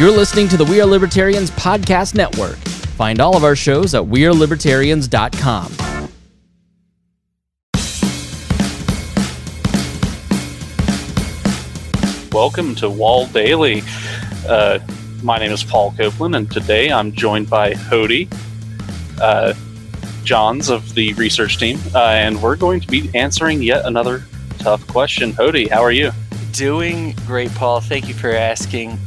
You're listening to the We Are Libertarians Podcast Network. Find all of our shows at WeareLibertarians.com. Welcome to Wall Daily. Uh, my name is Paul Copeland, and today I'm joined by Hody uh, Johns of the research team, uh, and we're going to be answering yet another tough question. Hody, how are you? Doing great, Paul. Thank you for asking.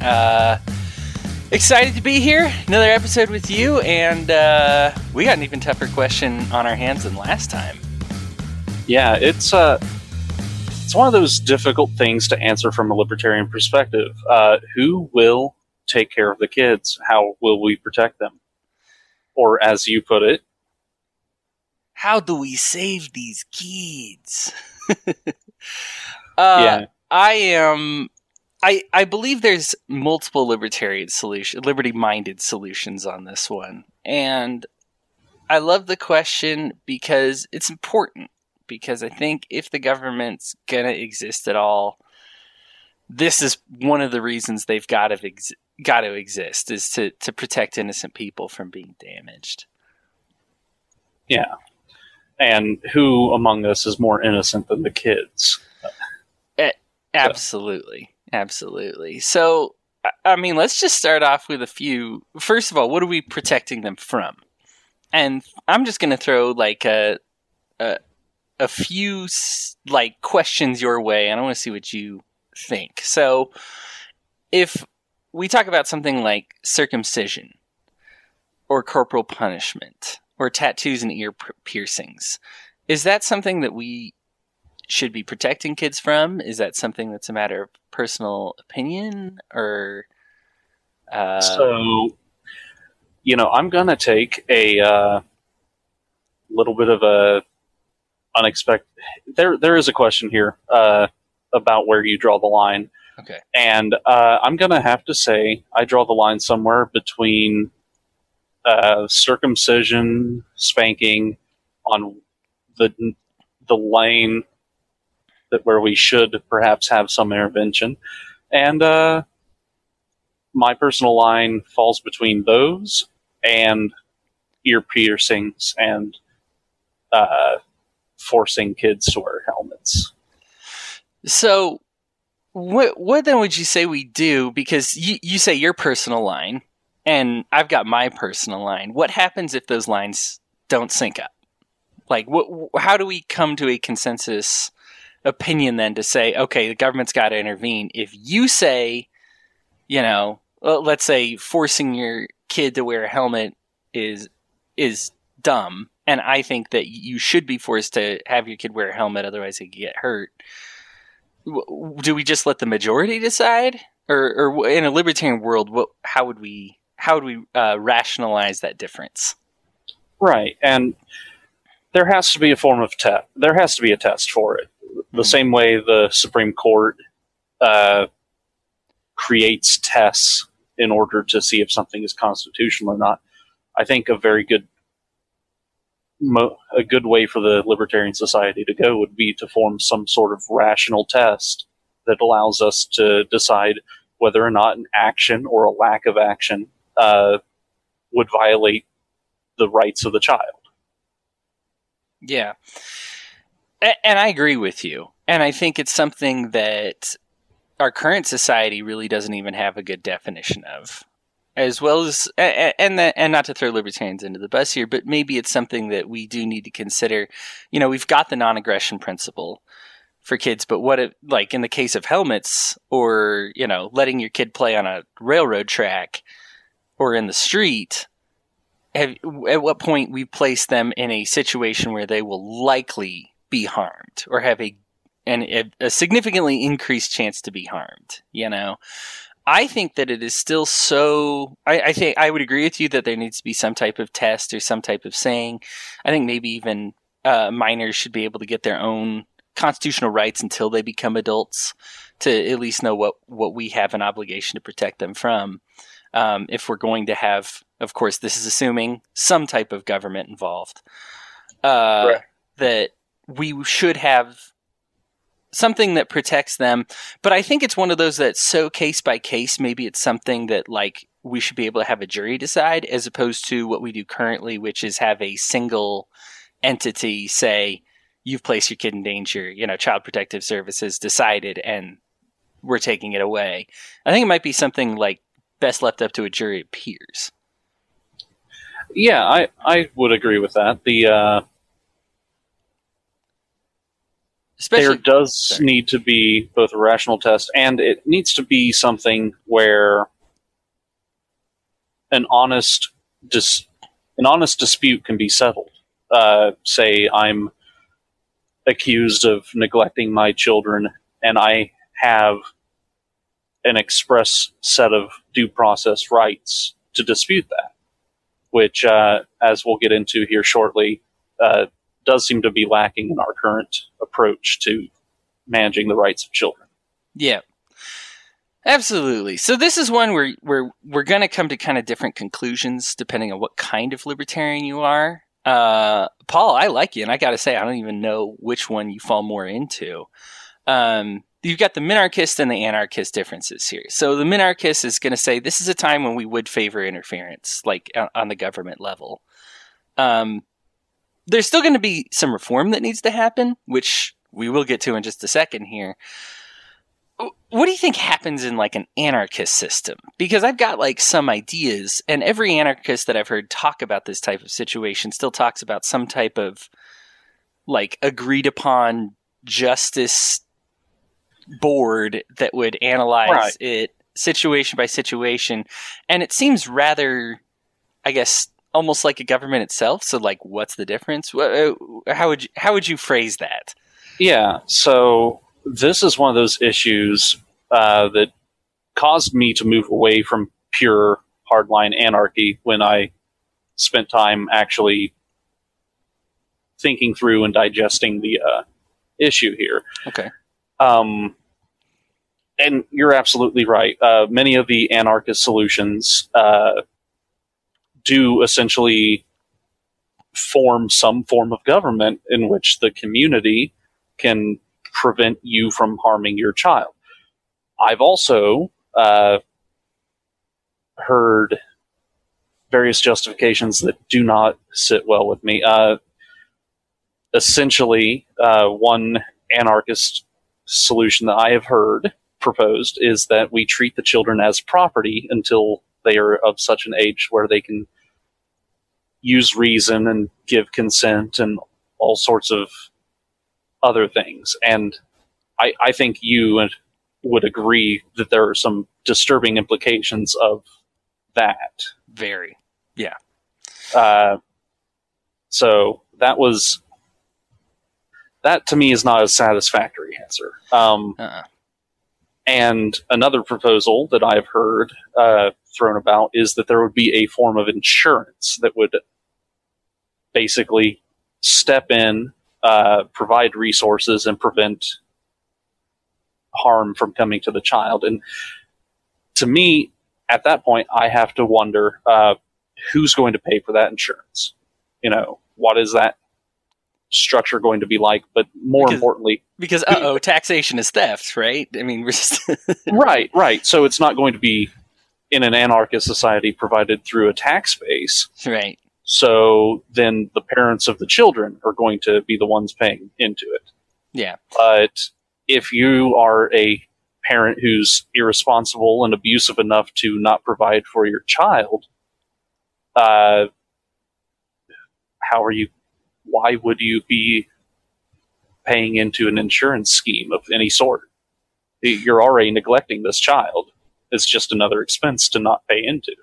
Excited to be here. Another episode with you, and uh, we got an even tougher question on our hands than last time. Yeah, it's uh, it's one of those difficult things to answer from a libertarian perspective. Uh, who will take care of the kids? How will we protect them? Or, as you put it, how do we save these kids? uh, yeah, I am I I believe there's multiple libertarian solution, liberty-minded solutions on this one, and I love the question because it's important. Because I think if the government's gonna exist at all, this is one of the reasons they've got to ex- got to exist is to to protect innocent people from being damaged. yeah. And who among us is more innocent than the kids? Absolutely. Absolutely. So, I- mean, let's just start off with a few. First of all, what are we protecting them from? And I'm just going to throw like a, a a few like questions your way, and I want to see what you think. So, if we talk about something like circumcision or corporal punishment or tattoos and ear piercings, is that something that we should be protecting kids from? Is that something that's a matter of personal opinion or? Uh, so, you know, I'm going to take a uh, little bit of a unexpected. There, there is a question here uh, about where you draw the line, okay. and uh, I'm going to have to say I draw the line somewhere between uh, circumcision, spanking, on the the lane that where we should perhaps have some intervention, and uh, my personal line falls between those and ear piercings and uh, forcing kids to wear helmets. So, what what then would you say we do? Because you you say your personal line, and I've got my personal line. What happens if those lines don't sync up? Like? How do we come to a consensus opinion then to say, okay, the government's got to intervene? If you say, you know, let's say forcing your kid to wear a helmet is is dumb, and I think that you should be forced to have your kid wear a helmet, otherwise they could get hurt. Do we just let the majority decide, or, or in a libertarian world, what? How would we? How would we uh, rationalize that difference? Right, and there has to be a form of test. There has to be a test for it. The same way the Supreme Court uh, creates tests in order to see if something is constitutional or not. I think a very good mo- a good way for the libertarian society to go would be to form some sort of rational test that allows us to decide whether or not an action or a lack of action uh, would violate the rights of the child. Yeah. And I agree with you. And I think it's something that our current society really doesn't even have a good definition of. As well as, and the, and not to throw libertarians into the bus here, but maybe it's something that we do need to consider. You know, we've got the non-aggression principle for kids, but what if, like in the case of helmets, or you know, letting your kid play on a railroad track or in the street, have, at what point we place them in a situation where they will likely be harmed or have a and a, a significantly increased chance to be harmed you know? I think that it is still so I, I think i would agree with you that there needs to be some type of test or some type of saying. I think maybe even uh, minors should be able to get their own constitutional rights until they become adults to at least know what what we have an obligation to protect them from. Um, if we're going to have of course this is assuming some type of government involved uh, Right. that we should have something that protects them. But I think it's one of those that's so case by case. Maybe it's something that like we should be able to have a jury decide, as opposed to what we do currently, which is have a single entity say you've placed your kid in danger. You know, Child Protective Services decided, and we're taking it away. I think it might be something like best left up to a jury of peers. Yeah, I, I would agree with that. The uh, Especially, there does sorry. need to be both a rational test and it needs to be something where an honest dis- an honest dispute can be settled. Uh, say I'm accused of neglecting my children and I have an express set of due process rights to dispute that, which, uh, as we'll get into here shortly, uh, does seem to be lacking in our current approach to managing the rights of children. Yeah. Absolutely. So this is one where where we're going to come to kind of different conclusions depending on what kind of libertarian you are. Uh, Paul, I like you, and I got to say, I don't even know which one you fall more into. Um, you've got the minarchist and the anarchist differences here. So the minarchist is going to say this is a time when we would favor interference, like on- the government level. Um, there's still going to be some reform that needs to happen, which we will get to in just a second here. What do you think happens in like an anarchist system? Because I've got like some ideas, and every anarchist that I've heard talk about this type of situation still talks about some type of like agreed upon justice board that would analyze Right. it situation by situation. And it seems rather, I guess, almost like a government itself. So, like, what's the difference? Uh, How would you, how would you phrase that? Yeah, so this is one of those issues uh, that caused me to move away from pure hardline anarchy when I spent time actually thinking through and digesting the uh, issue here. Okay. Um, and you're absolutely right. Uh, many of the anarchist solutions uh, do essentially form some form of government in which the community can prevent you from harming your child. I've also uh, heard various justifications that do not sit well with me. Uh, essentially, uh, one anarchist solution that I have heard proposed is that we treat the children as property until they are of such an age where they can use reason and give consent and all sorts of other things. And I, I think you would agree that there are some disturbing implications of that. Very. Yeah. Uh, so that was that to me is not a satisfactory answer. Um, Uh-uh. and another proposal that I've heard uh, thrown about is that there would be a form of insurance that would basically step in, uh, provide resources, and prevent harm from coming to the child. And to me, at that point, I have to wonder uh, who's going to pay for that insurance. You know, what is that structure going to be like? But more Because- importantly, Because, uh oh, taxation is theft, right? I mean, just. right, right. So it's not going to be in an anarchist society provided through a tax base. right. So then the parents of the children are going to be the ones paying into it. Yeah. But if you are a parent who's irresponsible and abusive enough to not provide for your child, uh, how are you? Why would you be paying into an insurance scheme of any sort? You're already neglecting this child. It's just another expense to not pay into.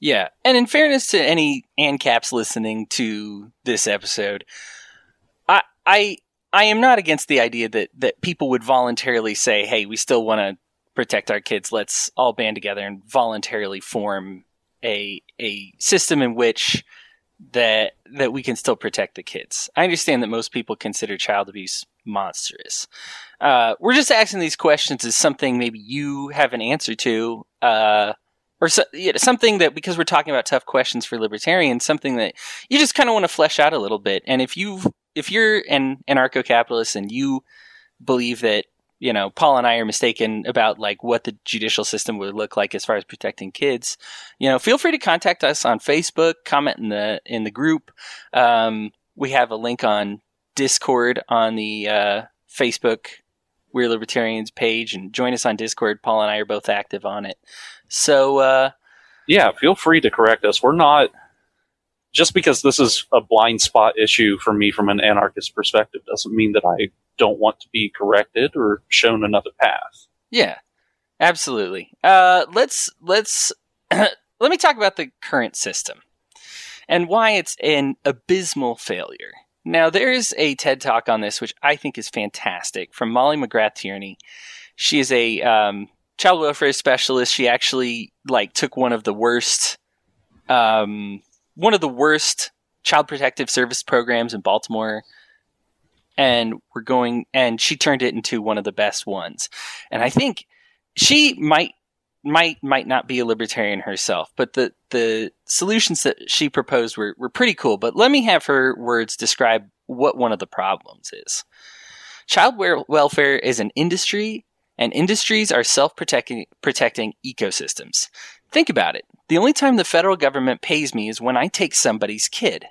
Yeah, and in fairness to any ANCAPs listening to this episode, I I I am not against the idea that that people would voluntarily say, "Hey, we still want to protect our kids. Let's all band together and voluntarily form a a system in which that that we can still protect the kids." I understand that most people consider child abuse monstrous. Uh, we're just asking these questions as something maybe you have an answer to. Uh, or so, yeah, something that because we're talking about tough questions for libertarians, something that you just kind of want to flesh out a little bit. And if you if you're an anarcho-capitalist and you believe that you know, Paul and I are mistaken about like what the judicial system would look like as far as protecting kids, you know, feel free to contact us on Facebook, comment in the in the group. Um, we have a link on Discord on the uh, Facebook We're Libertarians page, and join us on Discord. Paul and I are both active on it. So uh, yeah, feel free to correct us. We're not just because this is a blind spot issue for me from an anarchist perspective doesn't mean that I don't want to be corrected or shown another path. Yeah, absolutely. Uh, let's let's let me talk about the current system and why it's an abysmal failure. Now, there's a TED talk on this, which I think is fantastic, from Molly McGrath Tierney. She is a um, child welfare specialist. She actually like took one of the worst, um, one of the worst child protective service programs in Baltimore and we're going and she turned it into one of the best ones. And i think she might might might not be a libertarian herself but the the solutions that she proposed were, were pretty cool. But let me have her words describe what one of the problems is. Child welfare is an industry and industries are self-protecting protecting ecosystems. Think about it. The only time the federal government pays me is when i take somebody's kid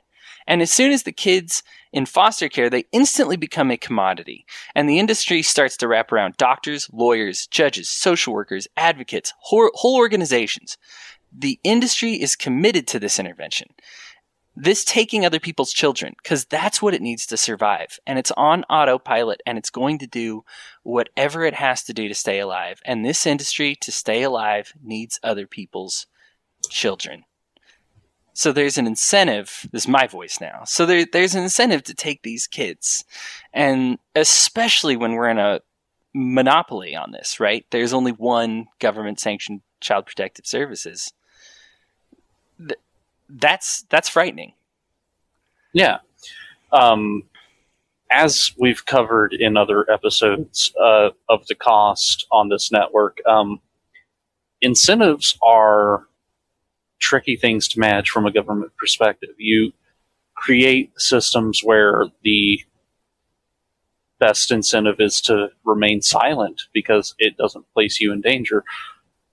and as soon as the kids in foster care, they instantly become a commodity. And the industry starts to wrap around doctors, lawyers, judges, social workers, advocates, whole, whole organizations. The industry is committed to this intervention. This taking other people's children, because that's what it needs to survive. And it's on autopilot and it's going to do whatever it has to do to stay alive. And this industry, to stay alive, needs other people's children. So there's an incentive. This is my voice now. So there, there's an incentive to take these kids, and especially when we're in a monopoly on this, right? There's only one government-sanctioned child protective services. Th- that's that's frightening. Yeah. Um, as we've covered in other episodes uh, of the cost on this network, um, incentives are tricky things to manage from a government perspective. You create systems where the best incentive is to remain silent because it doesn't place you in danger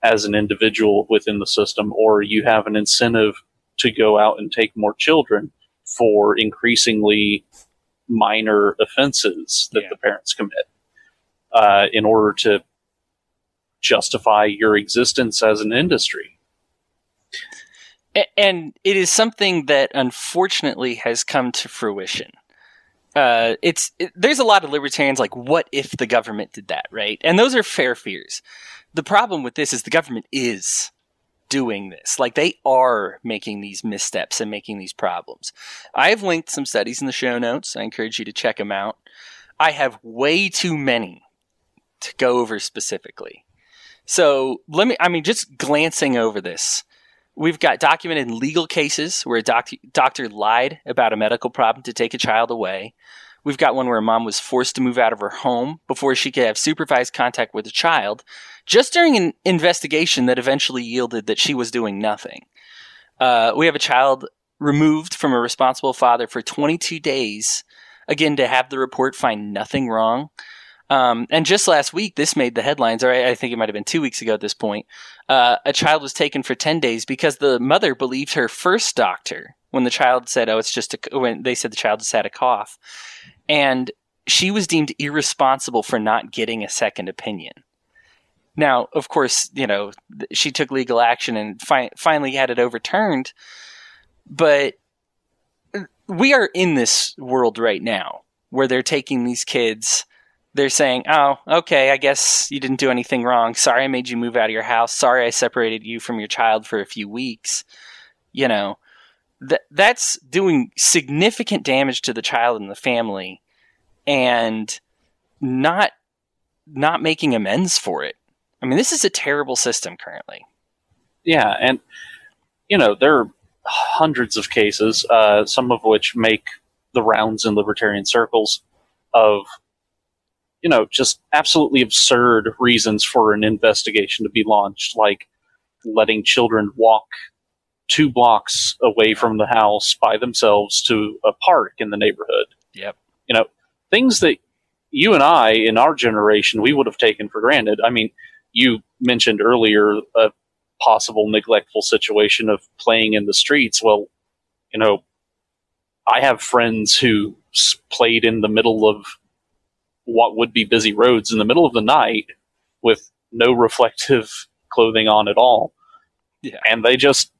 as an individual within the system, or you have an incentive to go out and take more children for increasingly minor offenses that yeah. the parents commit uh, in order to justify your existence as an industry and it is something that unfortunately has come to fruition. Uh, it's it, there's a lot of libertarians like, what if the government did that, right? And those are fair fears. The problem with this is the government is doing this. Like they are making these missteps and making these problems. I have linked some studies in the show notes. I encourage you to check them out. I have way too many to go over specifically. So let me, I mean, just glancing over this, We've got documented legal cases where a doc- doctor lied about a medical problem to take a child away. We've got one where a mom was forced to move out of her home before she could have supervised contact with the child, just during an investigation that eventually yielded that she was doing nothing. Uh, we have a child removed from a responsible father for 22 days, again, to have the report find nothing wrong. Um, and just last week, this made the headlines, or I, I think it might have been two weeks ago at this point. Uh, a child was taken for 10 days because the mother believed her first doctor when the child said, oh, it's just a, when they said the child just had a cough. And she was deemed irresponsible for not getting a second opinion. Now, of course, you know, she took legal action and fi- finally had it overturned. But we are in this world right now where they're taking these kids they're saying, "Oh, okay, I guess you didn't do anything wrong. Sorry I made you move out of your house. Sorry I separated you from your child for a few weeks." You know, that that's doing significant damage to the child and the family and not not making amends for it. I mean, this is a terrible system currently. Yeah, and you know, there are hundreds of cases, uh, some of which make the rounds in libertarian circles of you know, just absolutely absurd reasons for an investigation to be launched, like letting children walk two blocks away from the house by themselves to a park in the neighborhood. Yep. You know, things that you and I, in our generation, we would have taken for granted. I mean, you mentioned earlier a possible neglectful situation of playing in the streets. Well, you know, I have friends who played in the middle of what would be busy roads in the middle of the night with no reflective clothing on at all. Yeah. And they just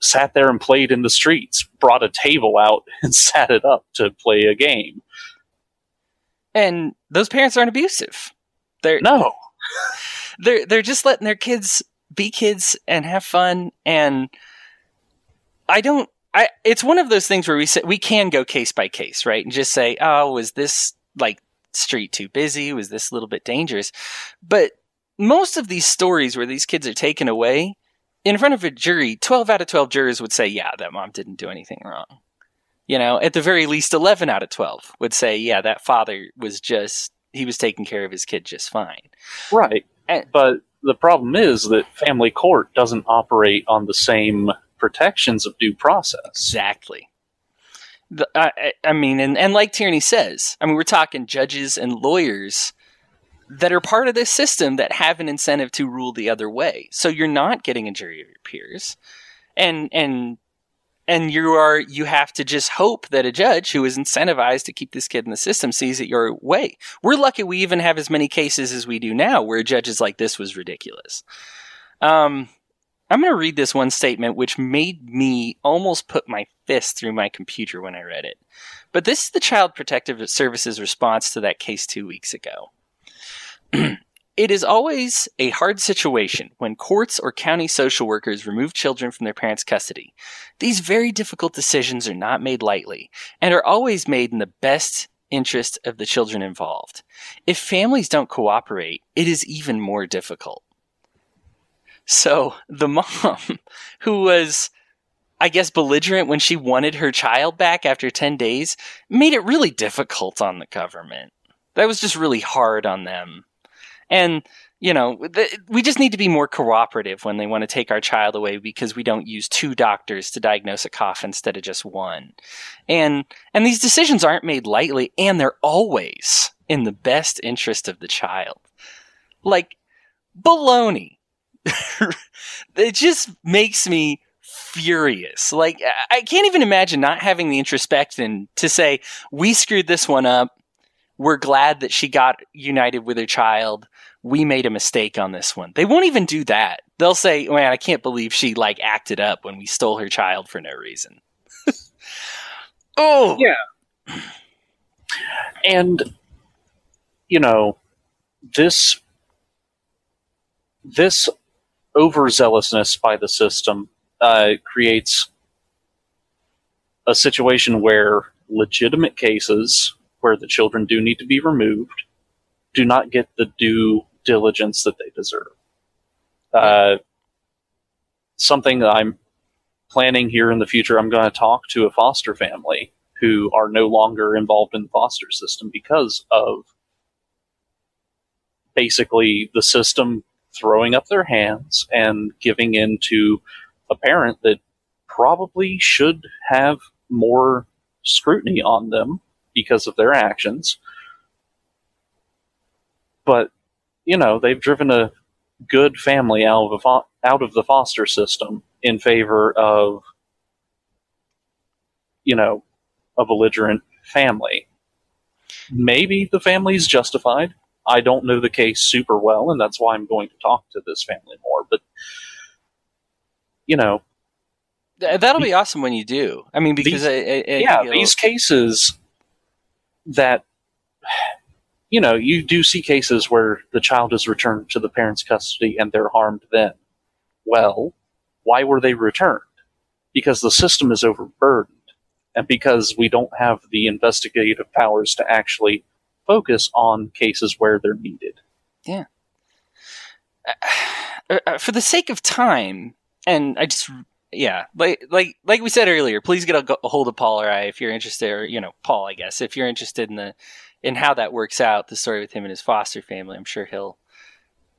sat there and played in the streets, brought a table out and sat it up to play a game. And those parents aren't abusive. They're No. they're they're just letting their kids be kids and have fun and I don't I it's one of those things where we say we can go case by case, right? And just say, "Oh, was this like street too busy? Was this a little bit dangerous?" But most of these stories where these kids are taken away in front of a jury, 12 out of 12 jurors would say, "Yeah, that mom didn't do anything wrong." You know, at the very least 11 out of 12 would say, "Yeah, that father was just he was taking care of his kid just fine." Right. And- but the problem is that family court doesn't operate on the same protections of due process. Exactly. The, I, I- mean, and, and like Tierney says, I mean, we're talking judges and lawyers that are part of this system that have an incentive to rule the other way. So you're not getting a jury of your peers, and and and you are you have to just hope that a judge who is incentivized to keep this kid in the system sees it your way. We're lucky we even have as many cases as we do now where a judge is like, "This was ridiculous." Um, I'm going to read this one statement, which made me almost put my fist through my computer when I read it. But this is the Child Protective Services response to that case two weeks ago. it is always a hard situation when courts or county social workers remove children from their parents' custody. These very difficult decisions are not made lightly and are always made in the best interest of the children involved. If families don't cooperate, it is even more difficult. So the mom, who was, I guess, belligerent when she wanted her child back after 10 days, made it really difficult on the government. That was just really hard on them. And, you know, we just need to be more cooperative when they want to take our child away because we don't use two doctors to diagnose a cough instead of just one. And, and these decisions aren't made lightly and they're always in the best interest of the child. Like, baloney it just makes me furious. Like I- can't even imagine not having the introspection to say we screwed this one up. We're glad that she got united with her child. We made a mistake on this one. They won't even do that. They'll say, "Man, I can't believe she like acted up when we stole her child for no reason." oh, Yeah. and you know this this overzealousness by the system uh, creates a situation where legitimate cases where the children do need to be removed do not get the due diligence that they deserve. Uh, something that I'm planning here in the future, I'm going to talk to a foster family who are no longer involved in the foster system because of basically the system throwing up their hands and giving in to a parent that probably should have more scrutiny on them because of their actions. But you know, they've driven a good family out of fo- out of the foster system in favor of you know a belligerent family. Maybe the family's justified. I don't know the case super well, and that's why I'm going to talk to this family more. But you know, that'll be awesome when you do. I mean, because These- I, I, I yeah, these cases that you know, you do see cases where the child is returned to the parents' custody and they're harmed then. Well, why were they returned? Because the system is overburdened and because we don't have the investigative powers to actually focus on cases where they're needed. Yeah. uh, for the sake of time, and I just yeah, like like like we said earlier, please get a, a hold of Paul or I if you're interested, or you know Paul, I guess, if you're interested in the in how that works out, the story with him and his foster family. I'm sure he'll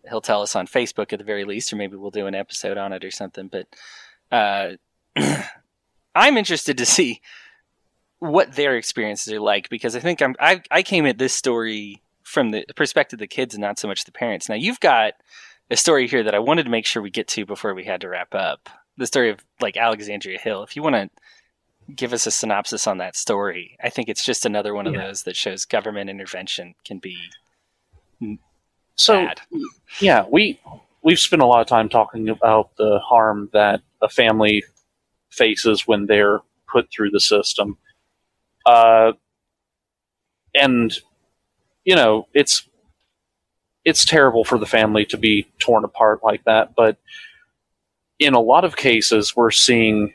he'll tell us on Facebook at the very least, or maybe we'll do an episode on it or something. But uh, I'm interested to see what their experiences are like because I think I'm I, I came at this story from the perspective of the kids and not so much the parents. Now you've got a story here that I wanted to make sure we get to before we had to wrap up. The story of like Alexandria Hill. If you want to give us a synopsis on that story, I think it's just another one of those that shows government intervention can be So bad. yeah, we we've spent a lot of time talking about the harm that a family faces when they're put through the system. Uh, and you know, it's it's terrible for the family to be torn apart like that, but in a lot of cases we're seeing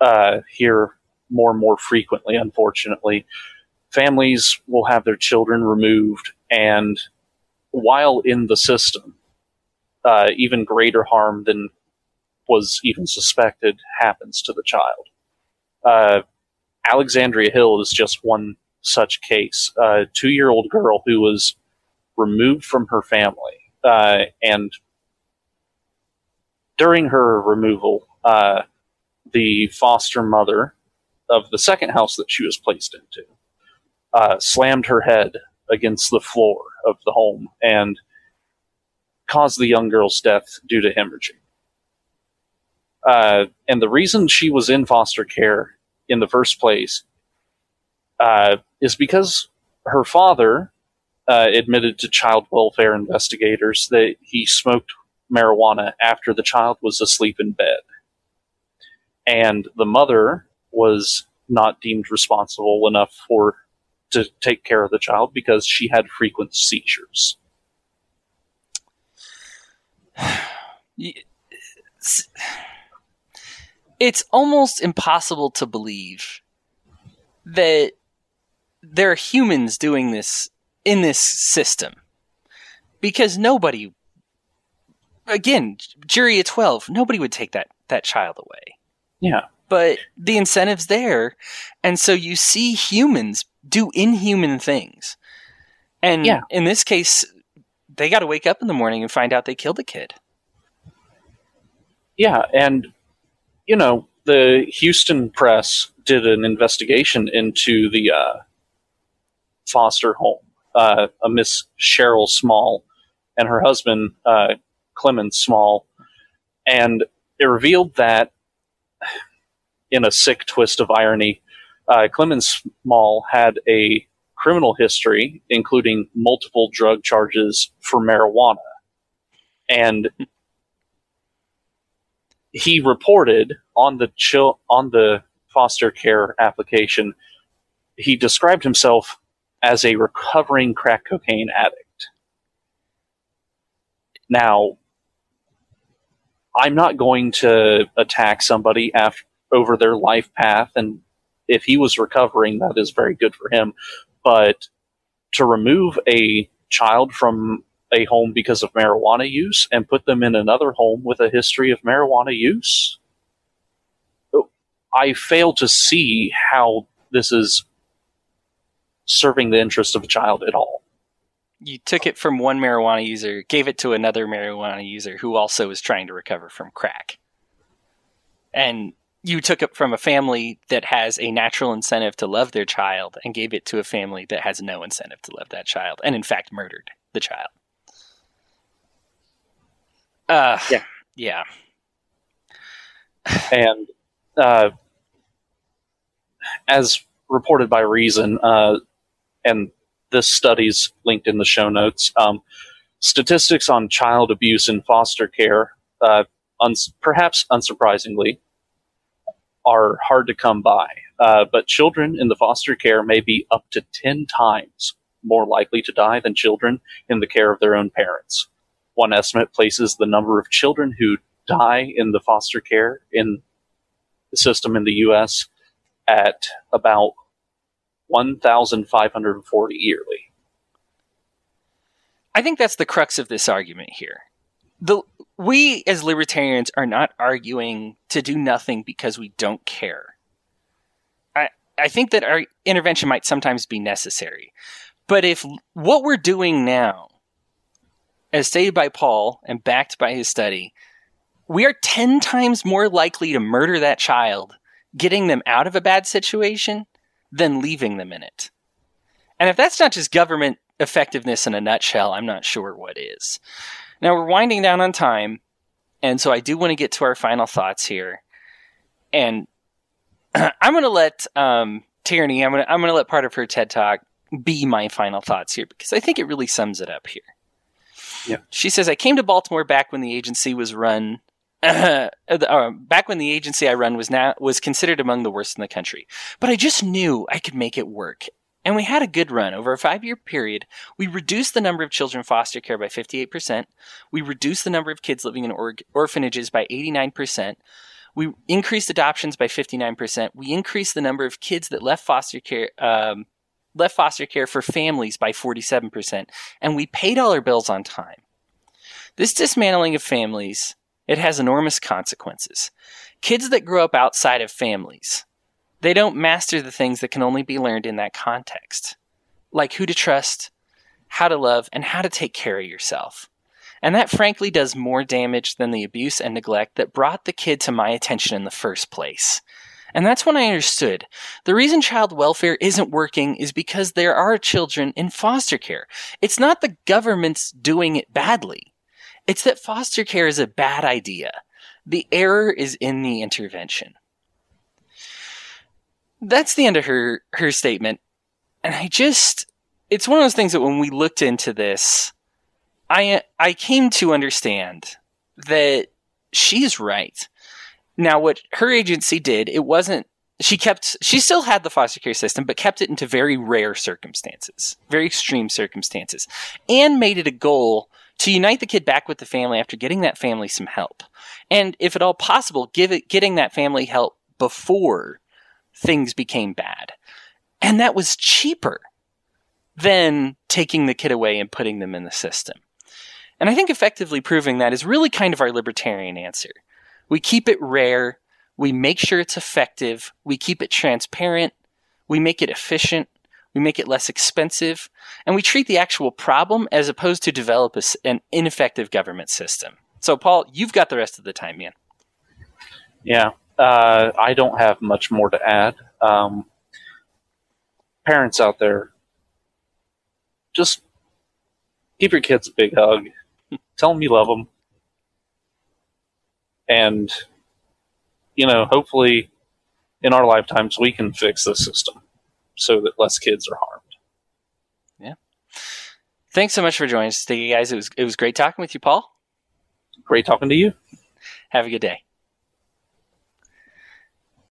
uh, here more and more frequently, unfortunately, families will have their children removed and while in the system, uh, even greater harm than was even suspected happens to the child. Uh, Alexandria Hill is just one such case. A two year old girl who was removed from her family, uh, and during her removal, uh, the foster mother of the second house that she was placed into uh, slammed her head against the floor of the home and caused the young girl's death due to hemorrhaging. Uh, and the reason she was in foster care in the first place uh, is because her father uh, admitted to child welfare investigators that he smoked marijuana after the child was asleep in bed. And the mother was not deemed responsible enough for to take care of the child because she had frequent seizures. It's- almost impossible to believe that there are humans doing this in this system. Because nobody again jury of 12 nobody would take that that child away. Yeah. but the incentive's there. And so you see humans do inhuman things. And Yeah. in this case they got to wake up in the morning and find out they killed a kid. Yeah, and you know, the Houston press did an investigation into the uh, foster home. Uh, a Miss Sherill Small and her husband uh, Clemens Small, and it revealed that, in a sick twist of irony, uh, Clemens Small had a criminal history, including multiple drug charges for marijuana, and he reported on the chil- on the foster care application he described himself as a recovering crack cocaine addict. Now i'm not going to attack somebody after over their life path and if he was recovering that is very good for him but to remove a child from a home because of marijuana use and put them in another home with a history of marijuana use. I fail to see how this is serving the interest of a child at all. you took it from one marijuana user, gave it to another marijuana user who also was trying to recover from crack. And you took it from a family that has a natural incentive to love their child and gave it to a family that has no incentive to love that child and in fact murdered the child. Uh Yeah. Yeah. And uh, as reported by Reason, uh, and this study's linked in the show notes, um, statistics on child abuse in foster care, uh, uns- perhaps unsurprisingly, are hard to come by. Uh, but children in the foster care may be up to 10 times more likely to die than children in the care of their own parents. One estimate places the number of children who die in the foster care in the system in the U.S. at about 1,540 yearly. I think that's the crux of this argument here. The we as libertarians are not arguing to do nothing because we don't care. I I think that our intervention might sometimes be necessary. But if what we're doing now, as stated by Paul and backed by his study, we are 10 times more likely to murder that child, getting them out of a bad situation, than leaving them in it. And if that's not just government effectiveness in a nutshell, I'm not sure what is. Now we're winding down on time, and so I do want to get to our final thoughts here. And I'm going to let um, Tierney, I'm going to I'm going to let part of her TED talk be my final thoughts here because I think it really sums it up here. Yeah. She says, I came to Baltimore back when the agency was run. Uh, uh, back when the agency I run was now was considered among the worst in the country, but I just knew I could make it work, and we had a good run over a five year period. We reduced the number of children in foster care by fifty eight percent. We reduced the number of kids living in or- orphanages by eighty nine percent. We increased adoptions by fifty nine percent. We increased the number of kids that left foster care. Um, left foster care for families by 47%, and we paid all our bills on time. This dismantling of families, it has enormous consequences. Kids that grow up outside of families, they don't master the things that can only be learned in that context, like who to trust, how to love, and how to take care of yourself. And that frankly does more damage than the abuse and neglect that brought the kid to my attention in the first place. And that's when I understood. The reason child welfare isn't working is because there are children in foster care. It's not the government's doing it badly. It's that foster care is a bad idea. The error is in the intervention. That's the end of her, her statement. And I just, it's one of those things that when we looked into this, I, I came to understand that she's right. Now, what her agency did, it wasn't, she kept, she still had the foster care system, but kept it into very rare circumstances, very extreme circumstances, and made it a goal to unite the kid back with the family after getting that family some help. And if at all possible, give it, getting that family help before things became bad. And that was cheaper than taking the kid away and putting them in the system. And I think effectively proving that is really kind of our libertarian answer. We keep it rare. We make sure it's effective. We keep it transparent. We make it efficient. We make it less expensive. And we treat the actual problem as opposed to develop a, an ineffective government system. So, Paul, you've got the rest of the time, man. Yeah. Uh, I don't have much more to add. Um, parents out there, just give your kids a big hug. Tell them you love them. And, you know, hopefully in our lifetimes we can fix the system so that less kids are harmed. Yeah. Thanks so much for joining us today, guys. It was, it was great talking with you, Paul. Great talking to you. Have a good day.